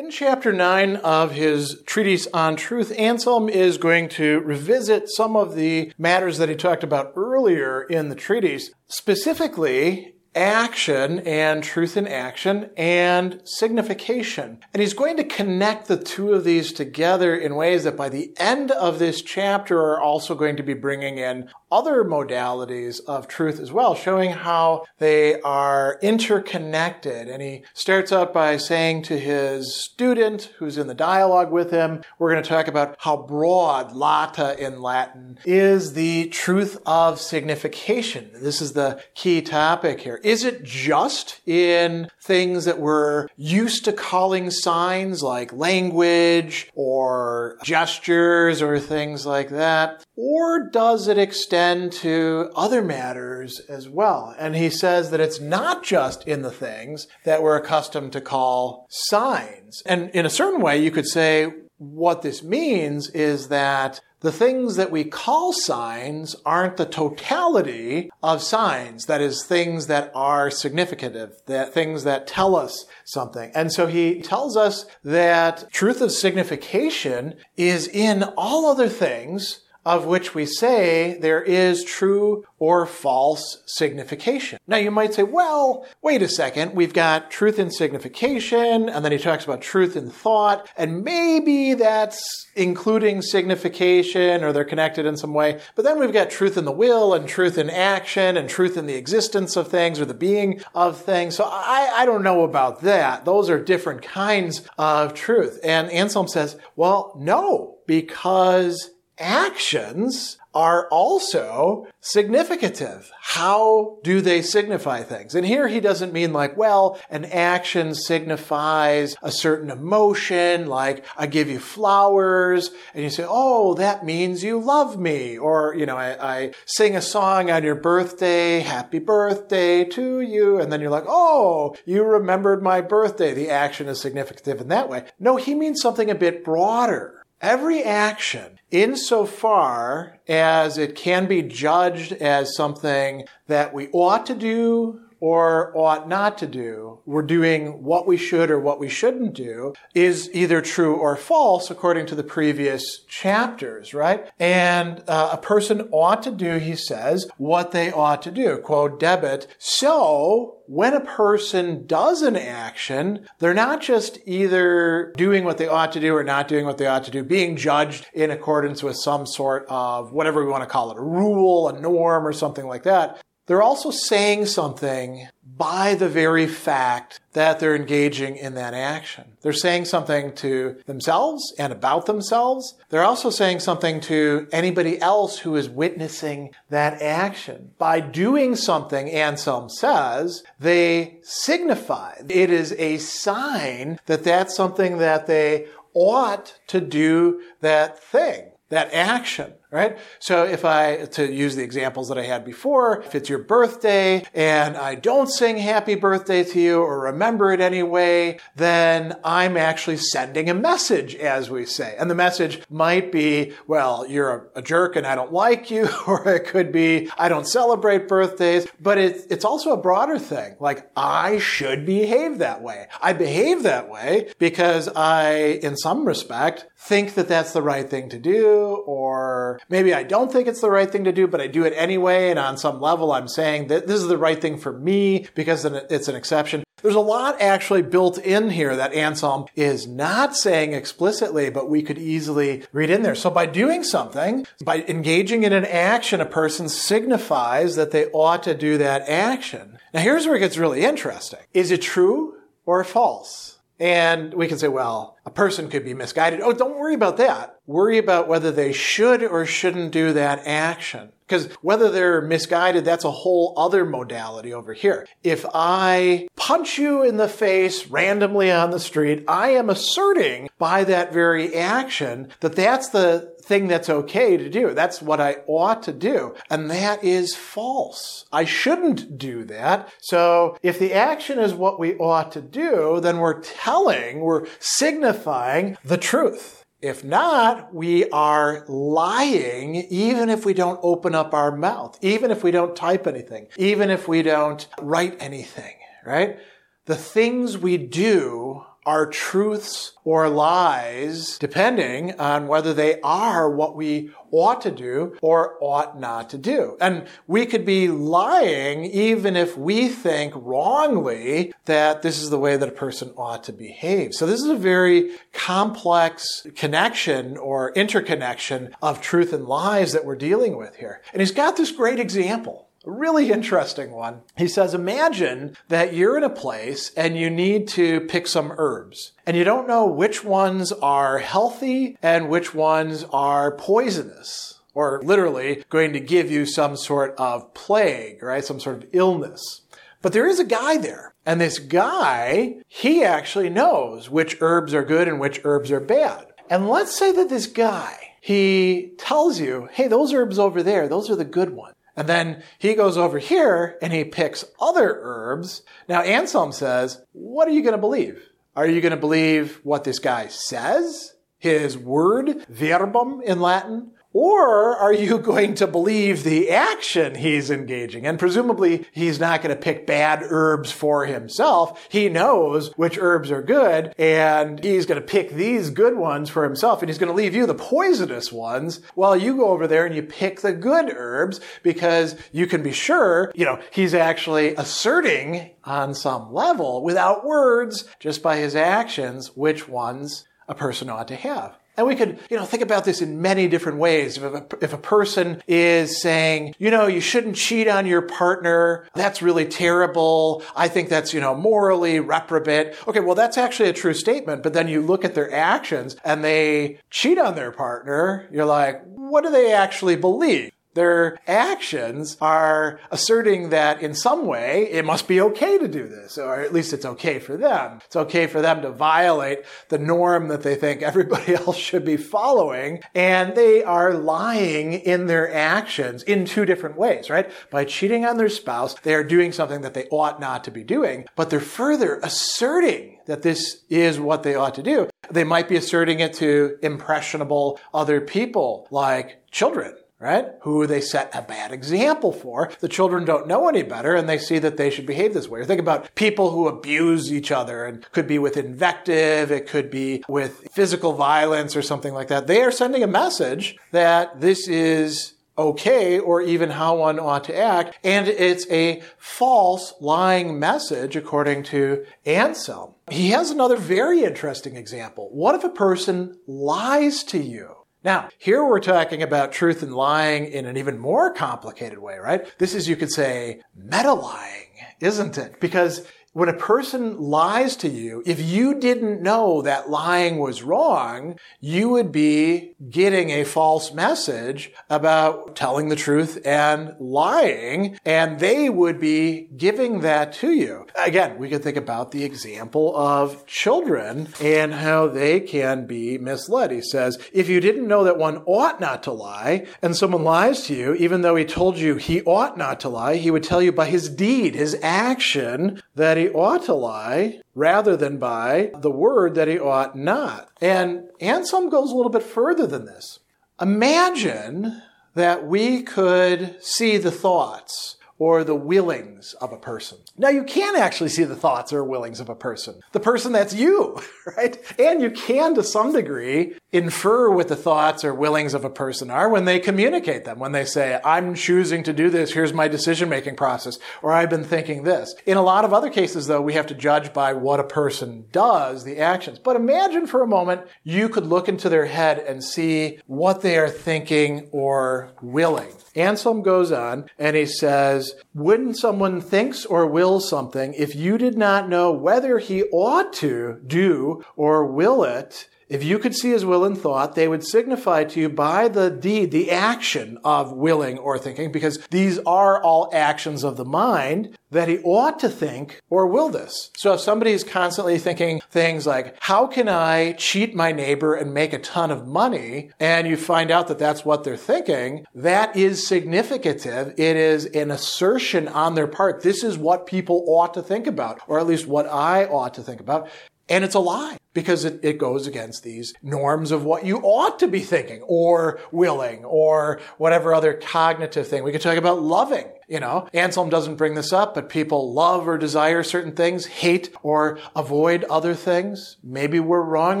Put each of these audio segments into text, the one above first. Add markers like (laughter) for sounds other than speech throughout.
In chapter 9 of his treatise on truth, Anselm is going to revisit some of the matters that he talked about earlier in the treatise, specifically action and truth in action and signification. And he's going to connect the two of these together in ways that by the end of this chapter are also going to be bringing in other modalities of truth as well, showing how they are interconnected. And he starts out by saying to his student who's in the dialogue with him, we're going to talk about how broad lata in Latin is the truth of signification. This is the key topic here. Is it just in things that we're used to calling signs like language or gestures or things like that? Or does it extend to other matters as well? And he says that it's not just in the things that we're accustomed to call signs. And in a certain way, you could say what this means is that the things that we call signs aren't the totality of signs. That is, things that are significant, that things that tell us something. And so he tells us that truth of signification is in all other things of which we say there is true or false signification. Now you might say, well, wait a second, we've got truth in signification, and then he talks about truth in thought, and maybe that's including signification or they're connected in some way. But then we've got truth in the will and truth in action and truth in the existence of things or the being of things. So I, I don't know about that. Those are different kinds of truth. And Anselm says, well, no, because actions are also significative. How do they signify things? And here he doesn't mean like, well, an action signifies a certain emotion, like I give you flowers, and you say, oh, that means you love me. Or, you know, I, I sing a song on your birthday, happy birthday to you. And then you're like, oh, you remembered my birthday. The action is significative in that way. No, he means something a bit broader. Every action, insofar as it can be judged as something that we ought to do or ought not to do, we're doing what we should or what we shouldn't do, is either true or false according to the previous chapters, right? And uh, a person ought to do, he says, what they ought to do, quote, debet. So, when a person does an action, they're not just either doing what they ought to do or not doing what they ought to do, being judged in accordance with some sort of whatever we want to call it, a rule, a norm, or something like that. They're also saying something by the very fact that they're engaging in that action. They're saying something to themselves and about themselves. They're also saying something to anybody else who is witnessing that action. By doing something, Anselm says, they signify. It is a sign that that's something that they ought to do that thing, that action right? So if I, to use the examples that I had before, if it's your birthday and I don't sing happy birthday to you or remember it anyway, then I'm actually sending a message, as we say. And the message might be, well, you're a, a jerk and I don't like you, (laughs) or it could be, I don't celebrate birthdays, but it, it's also a broader thing. Like, I should behave that way. I behave that way because I, in some respect, think that that's the right thing to do, or maybe I don't think it's the right thing to do, but I do it anyway. And on some level, I'm saying that this is the right thing for me because it's an exception. There's a lot actually built in here that Anselm is not saying explicitly, but we could easily read in there. So by doing something, by engaging in an action, a person signifies that they ought to do that action. Now here's where it gets really interesting. Is it true or false? And we can say, well, a person could be misguided. Oh, don't worry about that. Worry about whether they should or shouldn't do that action. Because whether they're misguided, that's a whole other modality over here. If I punch you in the face randomly on the street, I am asserting by that very action that that's the thing that's okay to do. That's what I ought to do. And that is false. I shouldn't do that. So if the action is what we ought to do, then we're telling, we're signifying the truth. If not, we are lying even if we don't open up our mouth, even if we don't type anything, even if we don't write anything, right? The things we do are truths or lies, depending on whether they are what we ought to do or ought not to do. And we could be lying even if we think wrongly that this is the way that a person ought to behave. So this is a very complex connection or interconnection of truth and lies that we're dealing with here. And he's got this great example really interesting one. He says, imagine that you're in a place and you need to pick some herbs and you don't know which ones are healthy and which ones are poisonous or literally going to give you some sort of plague, right? Some sort of illness. But there is a guy there. And this guy, he actually knows which herbs are good and which herbs are bad. And let's say that this guy, he tells you, hey, those herbs over there, those are the good ones. And then he goes over here and he picks other herbs. Now Anselm says, what are you going to believe? Are you going to believe what this guy says? His word, verbum in Latin? Or are you (laughs) going to believe the action he's engaging? And presumably he's not going to pick bad herbs for himself. He knows which herbs are good and he's going to pick these good ones for himself and he's going to leave you the poisonous ones while you go over there and you pick the good herbs because you can be sure, you know, he's actually asserting on some level without words, just by his actions, which ones a person ought to have. And we could, you know, think about this in many different ways. If a, if a person is saying, you know, you shouldn't cheat on your partner, that's really terrible. I think that's, you know, morally reprobate. Okay, well, that's actually a true statement. But then you look at their actions and they cheat on their partner. You're like, what do they actually believe? Their actions are asserting that in some way it must be okay to do this, or at least it's okay for them. It's okay for them to violate the norm that they think everybody (laughs) else should be following, and they are lying in their actions in two different ways, right? By cheating on their spouse, they are doing something that they ought not to be doing, but they're further asserting that this is what they ought to do. They might be asserting it to impressionable other people, like children right? Who they set a bad example for. The children don't know any better and they see that they should behave this way. Or think about people who abuse each other and could be with invective, it could be with physical violence or something like that. They are sending a message that this is okay or even how one ought to act. And it's a false, lying message according to Anselm. He has another very interesting example. What if a person lies to you? Now, here we're talking about truth and lying in an even more complicated way, right? This is, you could say, meta lying, isn't it? Because when a person lies to you, if you didn't know that lying was wrong, you would be getting a false message about telling the truth and lying, and they would be giving that to you. Again, we could think about the example of children and how they can be misled. He says, if you didn't know that one ought not to lie, and someone lies to you, even though he told you he ought not to lie, he would tell you by his deed, his action, that he ought to lie rather than by the word that he ought not. And Anselm goes a little bit further than this. Imagine that we could see the thoughts or the willings of a person. Now you can actually see the thoughts or willings of a person. The person that's you, (laughs) right? And you can to some degree infer what the thoughts or willings of a person are when they communicate them, when they say, I'm choosing to do this, here's my decision making process, or I've been thinking this. In a lot of other cases though, we have to judge by what a person does, the actions. But imagine for a moment you could look into their head and see what they are thinking or willing. Anselm goes on and he says, when someone thinks or wills something, if you did not know whether he ought to do or will it, if you could see his will and thought, they would signify to you by the deed, the action of willing or thinking, because these are all actions of the mind, that he ought to think or will this. So if somebody is constantly thinking things like, how can I cheat my neighbor and make a ton of money? And you find out that that's what they're thinking, that is significative. It is an assertion on their part. This is what people ought to think about, or at least what I ought to think about. And it's a lie because it, it goes against these norms of what you ought to be thinking or willing or whatever other cognitive thing. We could talk about loving. You know, Anselm doesn't bring this up, but people love or desire certain things, hate or avoid other things. Maybe we're wrong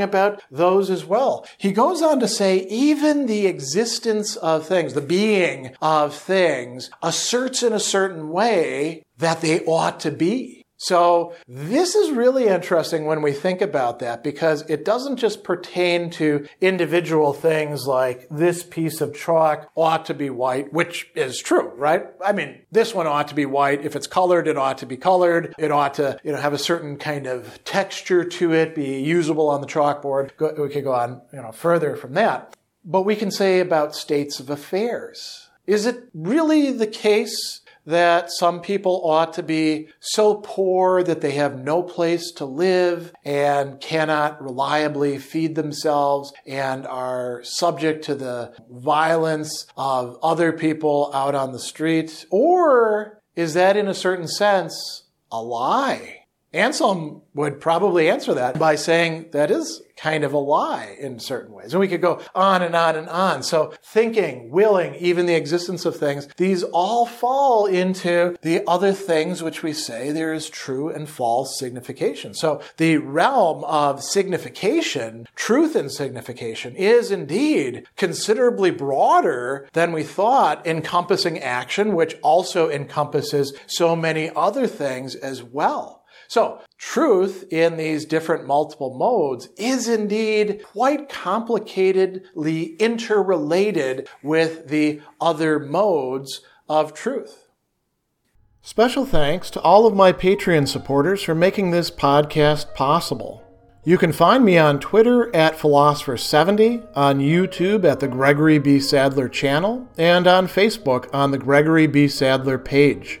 about those as well. He goes on to say, even the existence of things, the being of things asserts in a certain way that they ought to be. So this is really interesting when we think about that because it doesn't just pertain to individual things like this piece of chalk ought to be white, which is true, right? I mean, this one ought to be white. If it's colored, it ought to be colored. It ought to, you know, have a certain kind of texture to it, be usable on the chalkboard. We could go on, you know, further from that. But we can say about states of affairs. Is it really the case that some people ought to be so poor that they have no place to live and cannot reliably feed themselves and are subject to the violence of other people out on the street? Or is that in a certain sense a lie? Anselm would probably answer that by saying that is kind of a lie in certain ways. And we could go on and on and on. So thinking, willing, even the existence of things, these all fall into the other things which we say there is true and false signification. So the realm of signification, truth and signification is indeed considerably broader than we thought, encompassing action, which also encompasses so many other things as well. So, truth in these different multiple modes is indeed quite complicatedly interrelated with the other modes of truth. Special thanks to all of my Patreon supporters for making this podcast possible. You can find me on Twitter at Philosopher70, on YouTube at the Gregory B. Sadler channel, and on Facebook on the Gregory B. Sadler page.